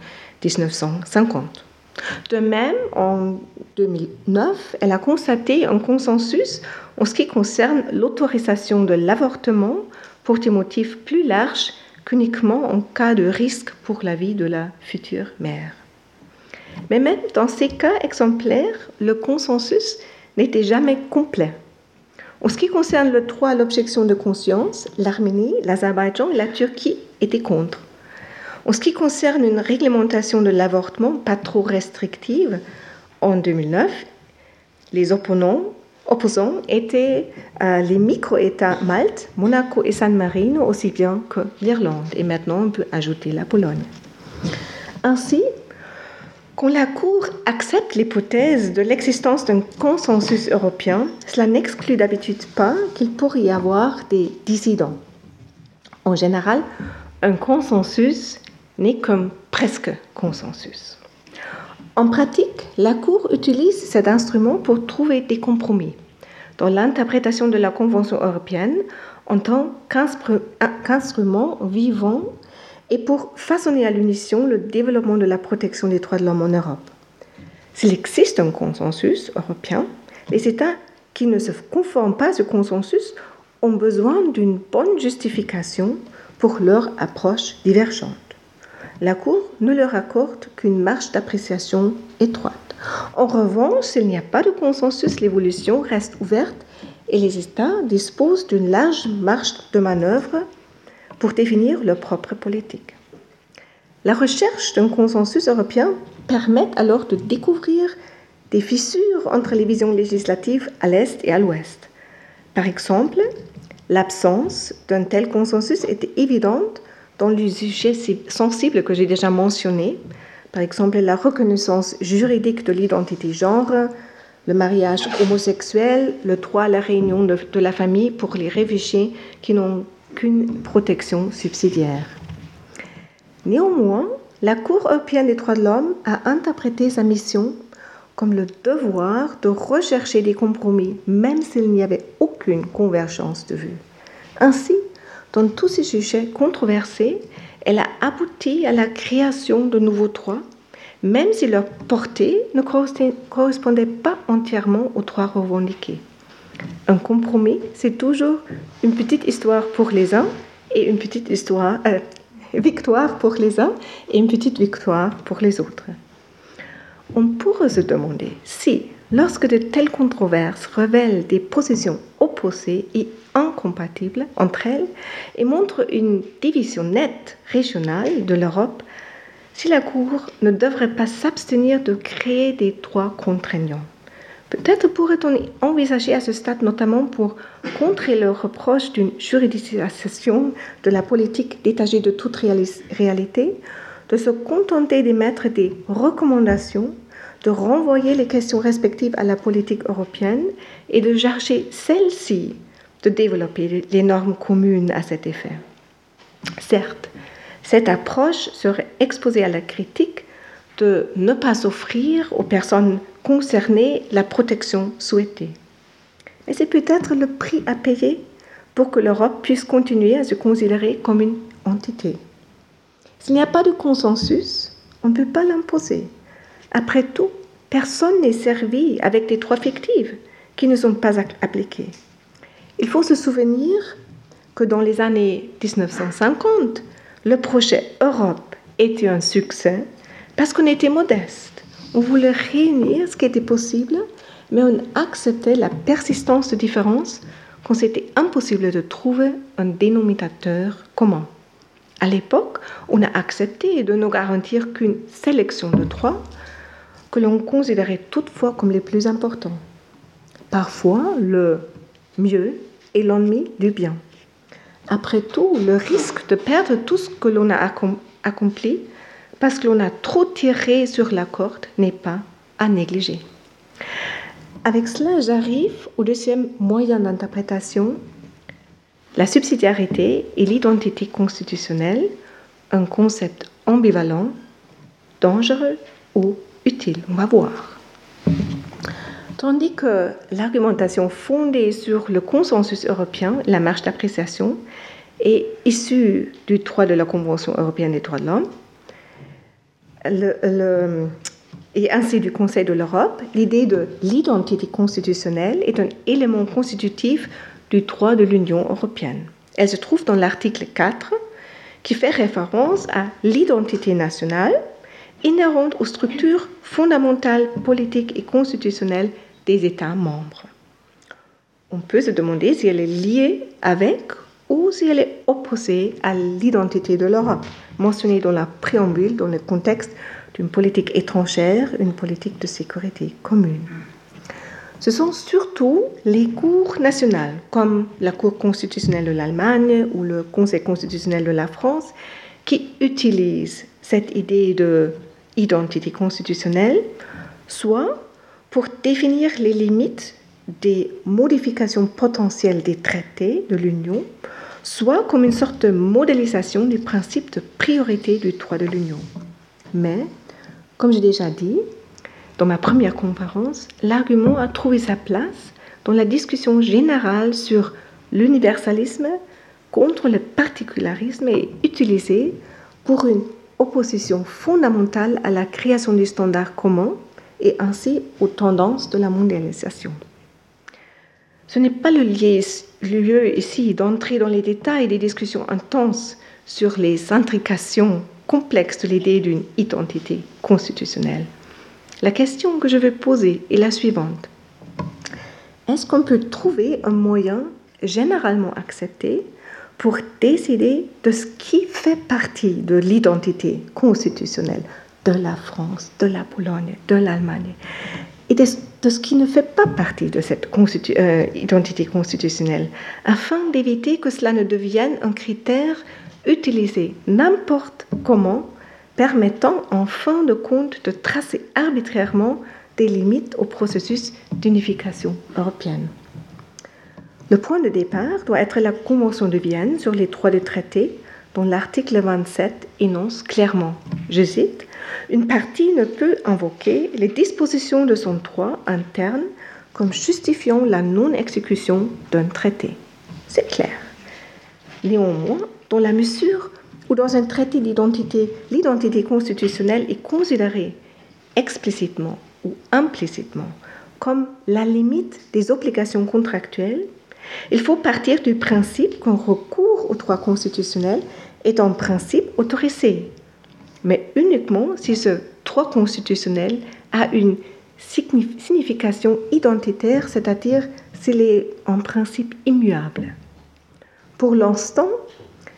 1950. De même, en 2009, elle a constaté un consensus en ce qui concerne l'autorisation de l'avortement pour des motifs plus larges qu'uniquement en cas de risque pour la vie de la future mère. Mais même dans ces cas exemplaires, le consensus n'était jamais complet. En ce qui concerne le droit à l'objection de conscience, l'Arménie, l'Azerbaïdjan et la Turquie étaient contre. En ce qui concerne une réglementation de l'avortement pas trop restrictive, en 2009, les opposants, étaient euh, les micro-États Malte, Monaco et San Marino, aussi bien que l'Irlande. Et maintenant, on peut ajouter la Pologne. Ainsi, quand la Cour accepte l'hypothèse de l'existence d'un consensus européen, cela n'exclut d'habitude pas qu'il pourrait y avoir des dissidents. En général, un consensus n'est qu'un presque consensus. En pratique, la Cour utilise cet instrument pour trouver des compromis dans l'interprétation de la Convention européenne en tant qu'instrument vivant et pour façonner à l'unition le développement de la protection des droits de l'homme en Europe. S'il existe un consensus européen, les États qui ne se conforment pas à ce consensus ont besoin d'une bonne justification pour leur approche divergente la Cour ne leur accorde qu'une marge d'appréciation étroite. En revanche, s'il n'y a pas de consensus, l'évolution reste ouverte et les États disposent d'une large marge de manœuvre pour définir leur propre politique. La recherche d'un consensus européen permet alors de découvrir des fissures entre les visions législatives à l'Est et à l'Ouest. Par exemple, l'absence d'un tel consensus était évidente dans les sujets sensibles que j'ai déjà mentionnés, par exemple la reconnaissance juridique de l'identité genre, le mariage homosexuel, le droit à la réunion de, de la famille pour les réfugiés qui n'ont qu'une protection subsidiaire. Néanmoins, la Cour européenne des droits de l'homme a interprété sa mission comme le devoir de rechercher des compromis, même s'il n'y avait aucune convergence de vue. Ainsi, dans tous ces sujets controversés, elle a abouti à la création de nouveaux droits, même si leur portée ne correspondait pas entièrement aux droits revendiqués. Un compromis, c'est toujours une petite histoire pour les uns et une petite histoire, euh, victoire pour les uns et une petite victoire pour les autres. On pourrait se demander si, lorsque de telles controverses révèlent des positions opposées et incompatibles entre elles et montrent une division nette régionale de l'Europe, si la Cour ne devrait pas s'abstenir de créer des droits contraignants. Peut-être pourrait-on envisager à ce stade, notamment pour contrer le reproche d'une juridisation de la politique détachée de toute réalité, de se contenter d'émettre des recommandations de renvoyer les questions respectives à la politique européenne et de chercher celle-ci de développer les normes communes à cet effet. Certes, cette approche serait exposée à la critique de ne pas offrir aux personnes concernées la protection souhaitée. Mais c'est peut-être le prix à payer pour que l'Europe puisse continuer à se considérer comme une entité. S'il n'y a pas de consensus, on ne peut pas l'imposer. Après tout, personne n'est servi avec des droits fictifs qui ne sont pas appliqués. Il faut se souvenir que dans les années 1950, le projet Europe était un succès parce qu'on était modeste. On voulait réunir ce qui était possible, mais on acceptait la persistance de différences quand c'était impossible de trouver un dénominateur commun. À l'époque, on a accepté de ne garantir qu'une sélection de droits que l'on considérait toutefois comme les plus importants. Parfois, le mieux est l'ennemi du bien. Après tout, le risque de perdre tout ce que l'on a accompli parce que l'on a trop tiré sur la corde n'est pas à négliger. Avec cela, j'arrive au deuxième moyen d'interprétation, la subsidiarité et l'identité constitutionnelle, un concept ambivalent, dangereux ou utile. On va voir. Tandis que l'argumentation fondée sur le consensus européen, la marche d'appréciation, est issue du droit de la Convention européenne des droits de l'homme, et ainsi du Conseil de l'Europe, l'idée de l'identité constitutionnelle est un élément constitutif du droit de l'Union européenne. Elle se trouve dans l'article 4 qui fait référence à l'identité nationale inhérente aux structures fondamentales politiques et constitutionnelles des États membres. On peut se demander si elle est liée avec ou si elle est opposée à l'identité de l'Europe, mentionnée dans la préambule dans le contexte d'une politique étrangère, une politique de sécurité commune. Ce sont surtout les cours nationales, comme la Cour constitutionnelle de l'Allemagne ou le Conseil constitutionnel de la France, qui utilisent cette idée de identité constitutionnelle, soit pour définir les limites des modifications potentielles des traités de l'Union, soit comme une sorte de modélisation du principe de priorité du droit de l'Union. Mais, comme j'ai déjà dit, dans ma première conférence, l'argument a trouvé sa place dans la discussion générale sur l'universalisme contre le particularisme et utilisé pour une opposition fondamentale à la création du standard commun et ainsi aux tendances de la mondialisation. Ce n'est pas le lieu ici d'entrer dans les détails des discussions intenses sur les intrications complexes de l'idée d'une identité constitutionnelle. La question que je vais poser est la suivante. Est-ce qu'on peut trouver un moyen généralement accepté pour décider de ce qui fait partie de l'identité constitutionnelle de la France, de la Pologne, de l'Allemagne, et de, ce qui ne fait pas partie de cette euh, identité constitutionnelle, afin d'éviter que cela ne devienne un critère utilisé n'importe comment, permettant en fin de compte de tracer arbitrairement des limites au processus d'unification européenne. Le point de départ doit être la Convention de Vienne sur les droits des traités, dont l'article 27 énonce clairement, je cite, une partie ne peut invoquer les dispositions de son droit interne comme justifiant la non-exécution d'un traité. C'est clair. Néanmoins, dans la mesure où dans un traité d'identité, l'identité constitutionnelle est considérée explicitement ou implicitement comme la limite des obligations contractuelles, il faut partir du principe qu'un recours au droit constitutionnel est en principe autorisé mais uniquement si ce droit constitutionnel a une signification identitaire, c'est-à-dire s'il est en principe immuable. Pour l'instant,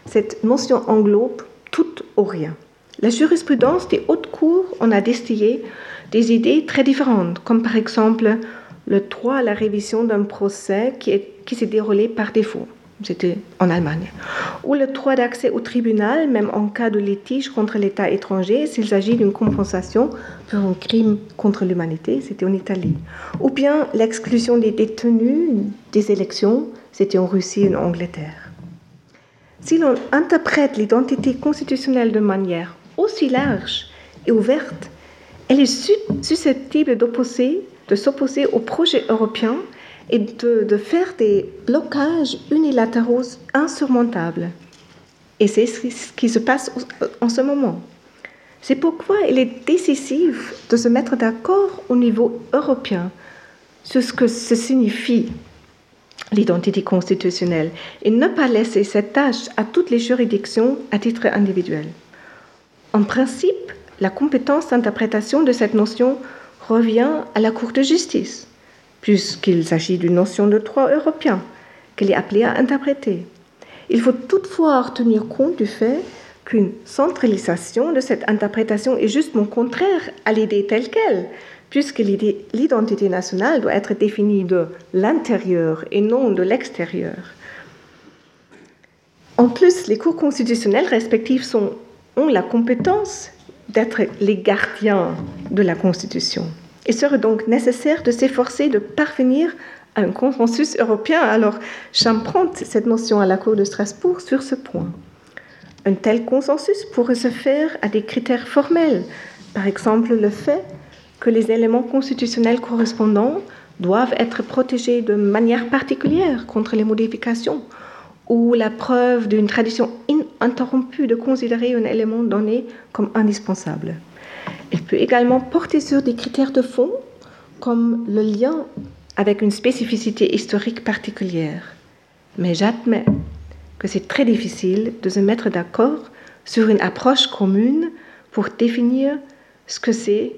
cette notion englobe tout ou rien. La jurisprudence des hautes cours en a distillé des idées très différentes, comme par exemple le droit à la révision d'un procès qui, qui s'est déroulé par défaut. C'était en Allemagne, ou le droit d'accès au tribunal, même en cas de litige contre l'État étranger, s'il s'agit d'une compensation pour un crime contre l'humanité, c'était en Italie, ou bien l'exclusion des détenus des élections, c'était en Russie et en Angleterre. Si l'on interprète l'identité constitutionnelle de manière aussi large et ouverte, elle est susceptible de s'opposer au projet européen et de, faire des blocages unilatéraux insurmontables. Et c'est ce qui se passe en ce moment. C'est pourquoi il est décisif de se mettre d'accord au niveau européen sur ce que signifie l'identité constitutionnelle et ne pas laisser cette tâche à toutes les juridictions à titre individuel. En principe, la compétence d'interprétation de cette notion revient à la Cour de justice puisqu'il s'agit d'une notion de droit européen qu'elle est appelée à interpréter. Il faut toutefois tenir compte du fait qu'une centralisation de cette interprétation est justement contraire à l'idée telle qu'elle, puisque l'identité nationale doit être définie de l'intérieur et non de l'extérieur. En plus, les cours constitutionnels respectifs ont la compétence d'être les gardiens de la Constitution. Il serait donc nécessaire de s'efforcer de parvenir à un consensus européen. Alors, j'emprunte cette notion à la Cour de Strasbourg sur ce point. Un tel consensus pourrait se faire à des critères formels, par exemple le fait que les éléments constitutionnels correspondants doivent être protégés de manière particulière contre les modifications, ou la preuve d'une tradition ininterrompue de considérer un élément donné comme indispensable. Il peut également porter sur des critères de fond, comme le lien avec une spécificité historique particulière. Mais j'admets que c'est très difficile de se mettre d'accord sur une approche commune pour définir ce que c'est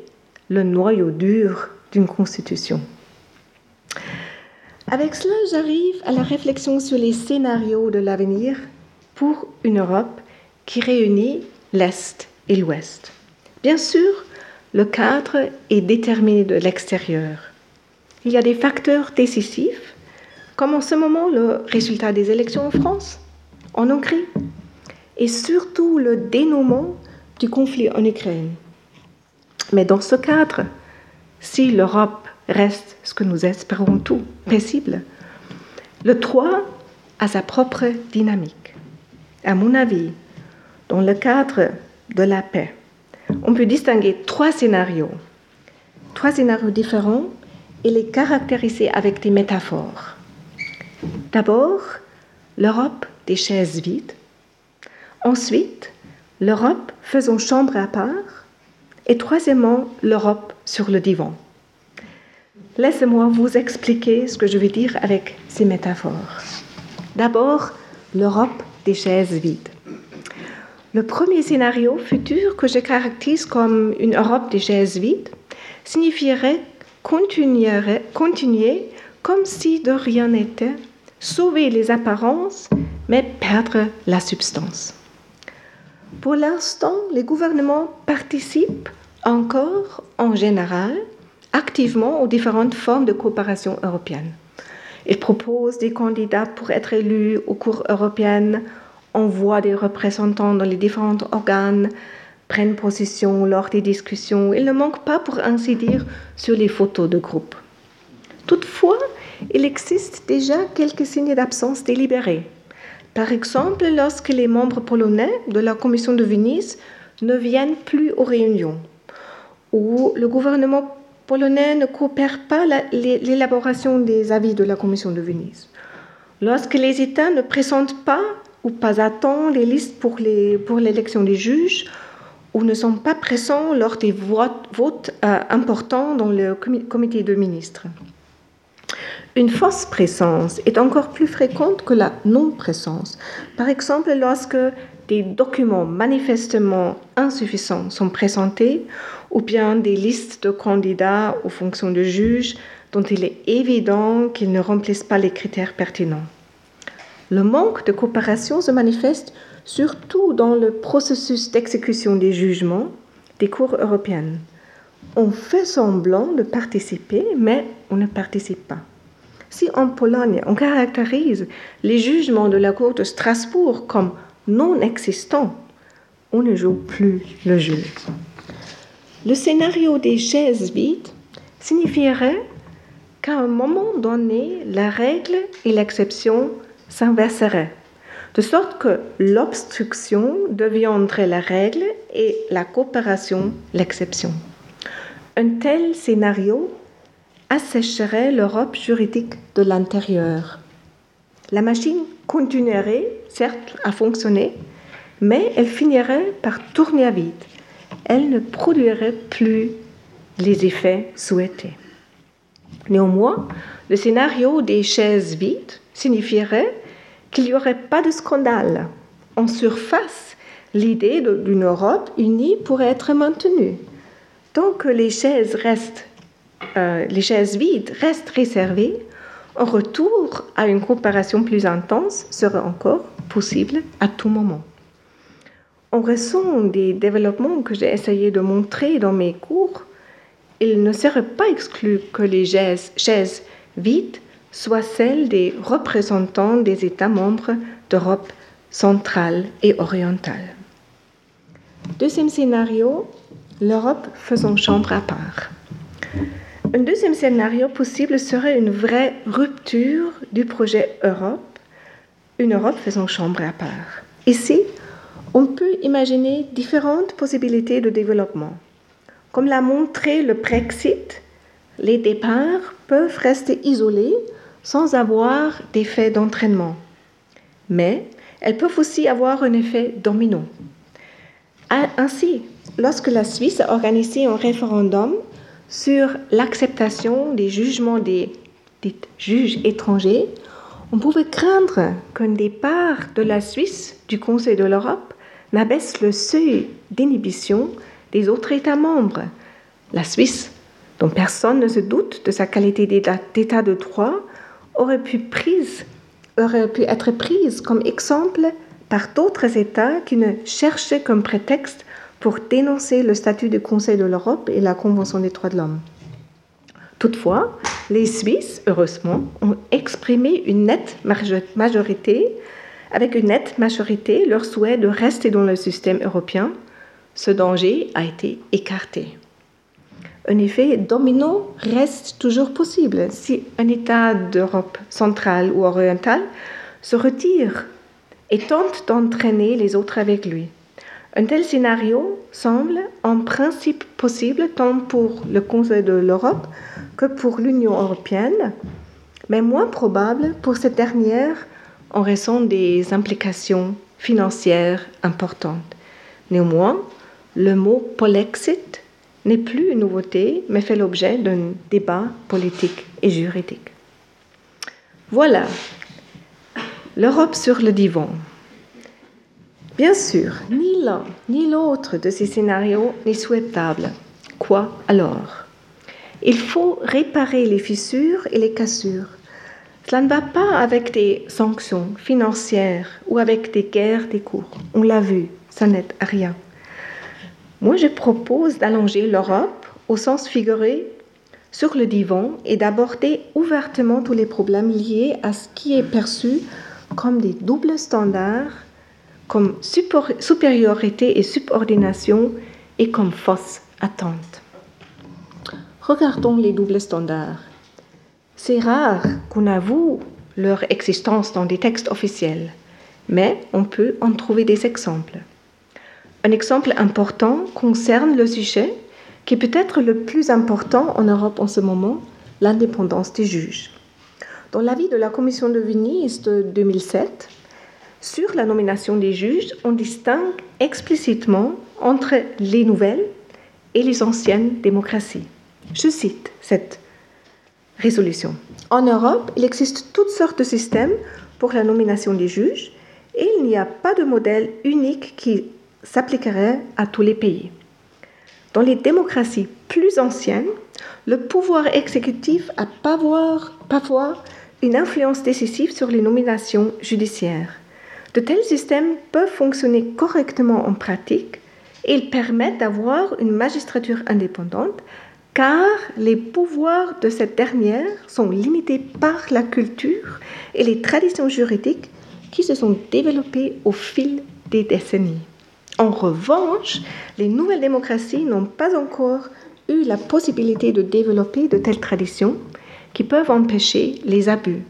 le noyau dur d'une constitution. Avec cela, j'arrive à la réflexion sur les scénarios de l'avenir pour une Europe qui réunit l'Est et l'Ouest. Bien sûr, le cadre est déterminé de l'extérieur. Il y a des facteurs décisifs, comme en ce moment le résultat des élections en France, en Hongrie, et surtout le dénouement du conflit en Ukraine. Mais dans ce cadre, si l'Europe reste ce que nous espérons tous, possible, le 3 a sa propre dynamique. À mon avis, dans le cadre de la paix, on peut distinguer trois scénarios, trois scénarios différents et les caractériser avec des métaphores. D'abord, l'Europe des chaises vides. Ensuite, l'Europe faisant chambre à part. Et troisièmement, l'Europe sur le divan. Laissez-moi vous expliquer ce que je veux dire avec ces métaphores. D'abord, l'Europe des chaises vides. Le premier scénario futur que je caractérise comme une Europe des vides signifierait continuer, continuer comme si de rien n'était, sauver les apparences, mais perdre la substance. Pour l'instant, les gouvernements participent encore, en général, activement aux différentes formes de coopération européenne. Ils proposent des candidats pour être élus aux cours européennes envoient des représentants dans les différents organes, prennent position lors des discussions. Il ne manque pas, pour ainsi dire, sur les photos de groupe. Toutefois, il existe déjà quelques signes d'absence délibérés. Par exemple, lorsque les membres polonais de la Commission de Venise ne viennent plus aux réunions, ou le gouvernement polonais ne coopère pas l'élaboration des avis de la Commission de Venise. Lorsque les États ne présentent pas ou pas à temps les listes pour l'élection des juges ou ne sont pas présents lors des votes, euh, importants dans le comité de ministres. Une fausse présence est encore plus fréquente que la non-présence. Par exemple, lorsque des documents manifestement insuffisants sont présentés ou bien des listes de candidats aux fonctions de juge dont il est évident qu'ils ne remplissent pas les critères pertinents. Le manque de coopération se manifeste surtout dans le processus d'exécution des jugements des cours européennes. On fait semblant de participer, mais on ne participe pas. Si en Pologne, on caractérise les jugements de la Cour de Strasbourg comme non existants, on ne joue plus le jeu. Le scénario des chaises vides signifierait qu'à un moment donné, la règle et l'exception s'inverseraient, de sorte que l'obstruction deviendrait la règle et la coopération l'exception. Un tel scénario assécherait l'Europe juridique de l'intérieur. La machine continuerait, certes, à fonctionner, mais elle finirait par tourner à vide. Elle ne produirait plus les effets souhaités. Néanmoins, le scénario des chaises vides signifierait qu'il n'y aurait pas de scandale. En surface, l'idée d'une Europe unie pourrait être maintenue. Tant que les chaises, restent, euh, les chaises vides restent réservées, un retour à une coopération plus intense serait encore possible à tout moment. En raison des développements que j'ai essayé de montrer dans mes cours, il ne serait pas exclu que les chaises vides soient celles des représentants des États membres d'Europe centrale et orientale. Deuxième scénario, l'Europe faisant chambre à part. Un deuxième scénario possible serait une vraie rupture du projet Europe, une Europe faisant chambre à part. Ici, on peut imaginer différentes possibilités de développement. Comme l'a montré le Brexit, les départs peuvent rester isolés sans avoir d'effet d'entraînement. Mais elles peuvent aussi avoir un effet domino. Ainsi, lorsque la Suisse a organisé un référendum sur l'acceptation des jugements des, des, juges étrangers, on pouvait craindre qu'un départ de la Suisse du Conseil de l'Europe n'abaisse le seuil d'inhibition des autres États membres. La Suisse, dont personne ne se doute de sa qualité d'État de droit, aurait pu, être prise comme exemple par d'autres États qui ne cherchaient comme prétexte pour dénoncer le statut du Conseil de l'Europe et la Convention des droits de l'homme. Toutefois, les Suisses, heureusement, ont exprimé une nette majorité, avec une nette majorité, leur souhait de rester dans le système européen ce danger a été écarté. Un effet domino reste toujours possible si un État d'Europe centrale ou orientale se retire et tente d'entraîner les autres avec lui. Un tel scénario semble en principe possible tant pour le Conseil de l'Europe que pour l'Union européenne, mais moins probable pour cette dernière en raison des implications financières importantes. Néanmoins, le mot polexit n'est plus une nouveauté, mais fait l'objet d'un débat politique et juridique. Voilà, l'Europe sur le divan. Bien sûr, ni l'un ni l'autre de ces scénarios n'est souhaitable. Quoi alors? Il faut réparer les fissures et les cassures. Cela ne va pas avec des sanctions financières ou avec des guerres des cours. On l'a vu, ça à rien. Moi, je propose d'allonger l'Europe au sens figuré sur le divan et d'aborder ouvertement tous les problèmes liés à ce qui est perçu comme des doubles standards, comme supériorité et subordination et comme fausse attente. Regardons les doubles standards. C'est rare qu'on avoue leur existence dans des textes officiels, mais on peut en trouver des exemples. Un exemple important concerne le sujet qui est peut-être le plus important en Europe en ce moment, l'indépendance des juges. Dans l'avis de la Commission de Venise de 2007, sur la nomination des juges, on distingue explicitement entre les nouvelles et les anciennes démocraties. Je cite cette résolution. En Europe, il existe toutes sortes de systèmes pour la nomination des juges et il n'y a pas de modèle unique qui s'appliquerait à tous les pays. Dans les démocraties plus anciennes, le pouvoir exécutif a parfois une influence décisive sur les nominations judiciaires. De tels systèmes peuvent fonctionner correctement en pratique et ils permettent d'avoir une magistrature indépendante car les pouvoirs de cette dernière sont limités par la culture et les traditions juridiques qui se sont développées au fil des décennies. En revanche, les nouvelles démocraties n'ont pas encore eu la possibilité de développer de telles traditions qui peuvent empêcher les abus.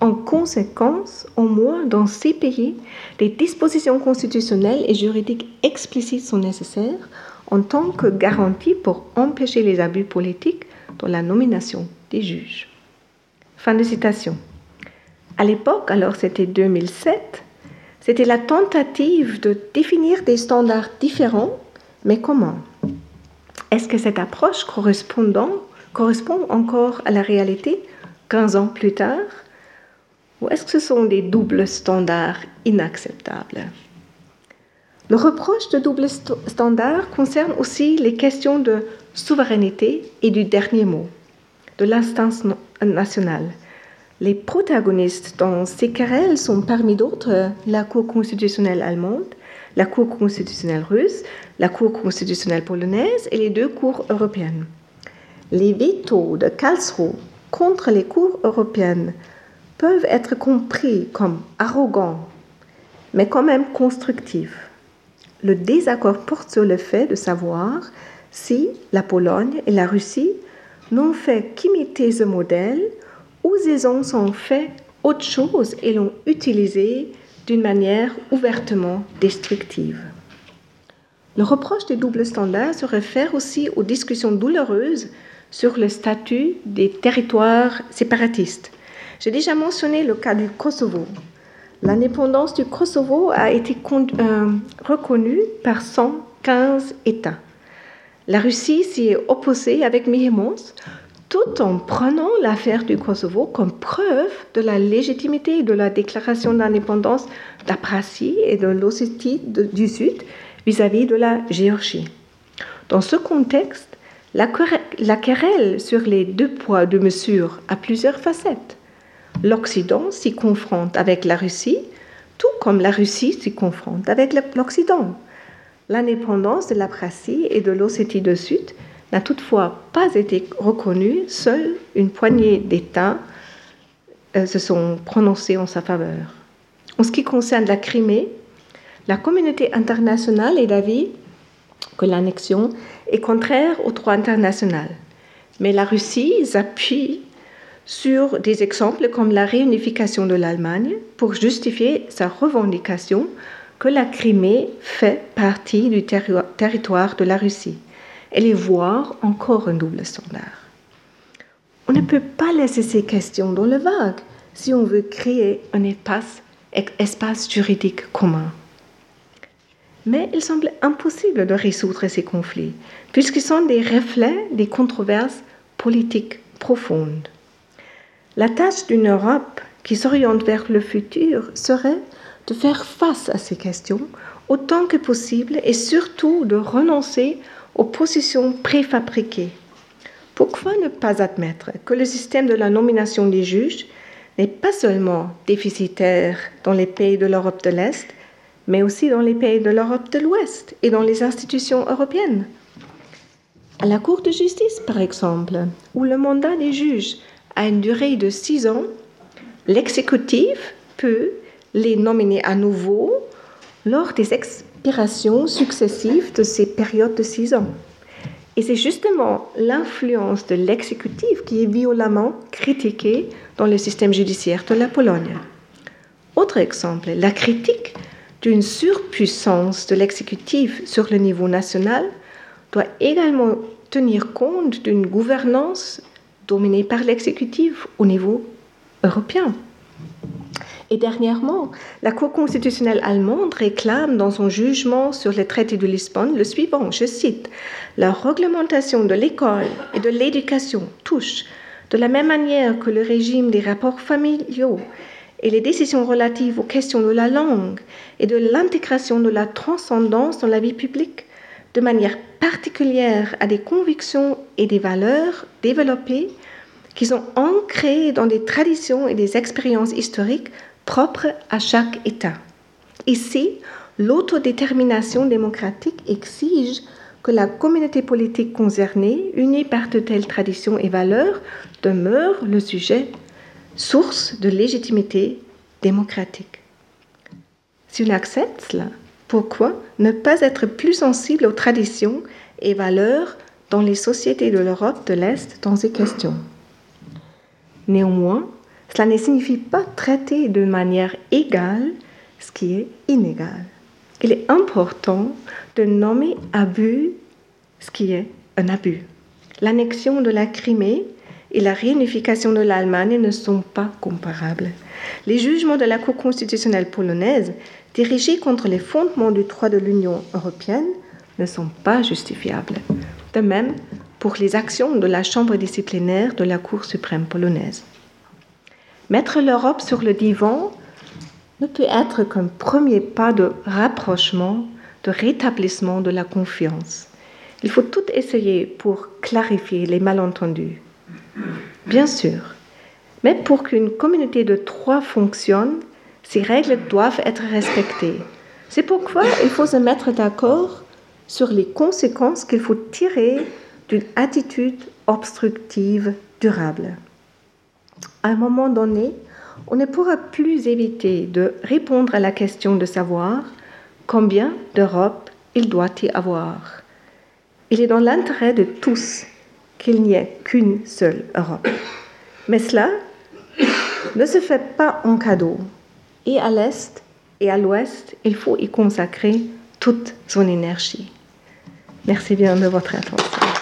En conséquence, au moins dans ces pays, des dispositions constitutionnelles et juridiques explicites sont nécessaires en tant que garantie pour empêcher les abus politiques dans la nomination des juges. Fin de citation. À l'époque, alors c'était 2007, c'était la tentative de définir des standards différents, mais comment Est-ce que cette approche correspond encore à la réalité 15 ans plus tard? Ou est-ce que ce sont des doubles standards inacceptables? Le reproche de double standard concerne aussi les questions de souveraineté et du dernier mot, de l'instance nationale. Les protagonistes dans ces querelles sont parmi d'autres la Cour constitutionnelle allemande, la Cour constitutionnelle russe, la Cour constitutionnelle polonaise et les deux cours européennes. Les vétos de Karlsruhe contre les cours européennes peuvent être compris comme arrogants, mais quand même constructifs. Le désaccord porte sur le fait de savoir si la Pologne et la Russie n'ont fait qu'imiter ce modèle ou ils ont fait autre chose et l'ont utilisé d'une manière ouvertement destructive. Le reproche des doubles standards se réfère aussi aux discussions douloureuses sur le statut des territoires séparatistes. J'ai déjà mentionné le cas du Kosovo. L'indépendance du Kosovo a été euh, reconnue par 115 États. La Russie s'y est opposée avec véhémence tout en prenant l'affaire du Kosovo comme preuve de la légitimité de la déclaration d'indépendance d'Aprasie et de l'Ossétie du Sud vis-à-vis de la Géorgie. Dans ce contexte, la, querelle sur les deux poids, deux mesures a plusieurs facettes. L'Occident s'y confronte avec la Russie, tout comme la Russie s'y confronte avec l'Occident. L'indépendance de l'Aprasie et de l'Ossétie du Sud n'a toutefois pas été reconnue, seule une poignée d'États euh, se sont prononcés en sa faveur. En ce qui concerne la Crimée, la communauté internationale est d'avis que l'annexion est contraire au droit international. Mais la Russie s'appuie sur des exemples comme la réunification de l'Allemagne pour justifier sa revendication que la Crimée fait partie du territoire de la Russie les voir encore un double standard. On ne peut pas laisser ces questions dans le vague si on veut créer un espace, espace juridique commun. Mais il semble impossible de résoudre ces conflits, puisqu'ils sont des reflets des controverses politiques profondes. La tâche d'une Europe qui s'oriente vers le futur serait de faire face à ces questions autant que possible et surtout de renoncer aux positions préfabriquées. Pourquoi ne pas admettre que le système de la nomination des juges n'est pas seulement déficitaire dans les pays de l'Europe de l'Est, mais aussi dans les pays de l'Europe de l'Ouest et dans les institutions européennes? À la Cour de justice, par exemple, où le mandat des juges a une durée de six ans, l'exécutif peut les nominer à nouveau lors des expirations successives de ces périodes de six ans. Et c'est justement l'influence de l'exécutif qui est violemment critiquée dans le système judiciaire de la Pologne. Autre exemple, la critique d'une surpuissance de l'exécutif sur le niveau national doit également tenir compte d'une gouvernance dominée par l'exécutif au niveau européen. Et dernièrement, la Cour constitutionnelle allemande réclame dans son jugement sur le traité de Lisbonne le suivant, je cite, La réglementation de l'école et de l'éducation touche, de la même manière que le régime des rapports familiaux et les décisions relatives aux questions de la langue et de l'intégration de la transcendance dans la vie publique, de manière particulière à des convictions et des valeurs développées qui sont ancrées dans des traditions et des expériences historiques propre à chaque État. Ici, l'autodétermination démocratique exige que la communauté politique concernée, unie par de telles traditions et valeurs, demeure le sujet source de légitimité démocratique. Si on accepte cela, pourquoi ne pas être plus sensible aux traditions et valeurs dans les sociétés de l'Europe de l'Est dans ces questions? Néanmoins, cela ne signifie pas traiter de manière égale ce qui est inégal. Il est important de nommer abus ce qui est un abus. L'annexion de la Crimée et la réunification de l'Allemagne ne sont pas comparables. Les jugements de la Cour constitutionnelle polonaise dirigés contre les fondements du droit de l'Union européenne ne sont pas justifiables. De même pour les actions de la Chambre disciplinaire de la Cour suprême polonaise. Mettre l'Europe sur le divan ne peut être qu'un premier pas de rapprochement, de rétablissement de la confiance. Il faut tout essayer pour clarifier les malentendus. Bien sûr, mais pour qu'une communauté de trois fonctionne, ces règles doivent être respectées. C'est pourquoi il faut se mettre d'accord sur les conséquences qu'il faut tirer d'une attitude obstructive durable. À un moment donné, on ne pourra plus éviter de répondre à la question de savoir combien d'Europe il doit y avoir. Il est dans l'intérêt de tous qu'il n'y ait qu'une seule Europe. Mais cela ne se fait pas en cadeau. Et à l'Est et à l'Ouest, il faut y consacrer toute son énergie. Merci bien de votre attention.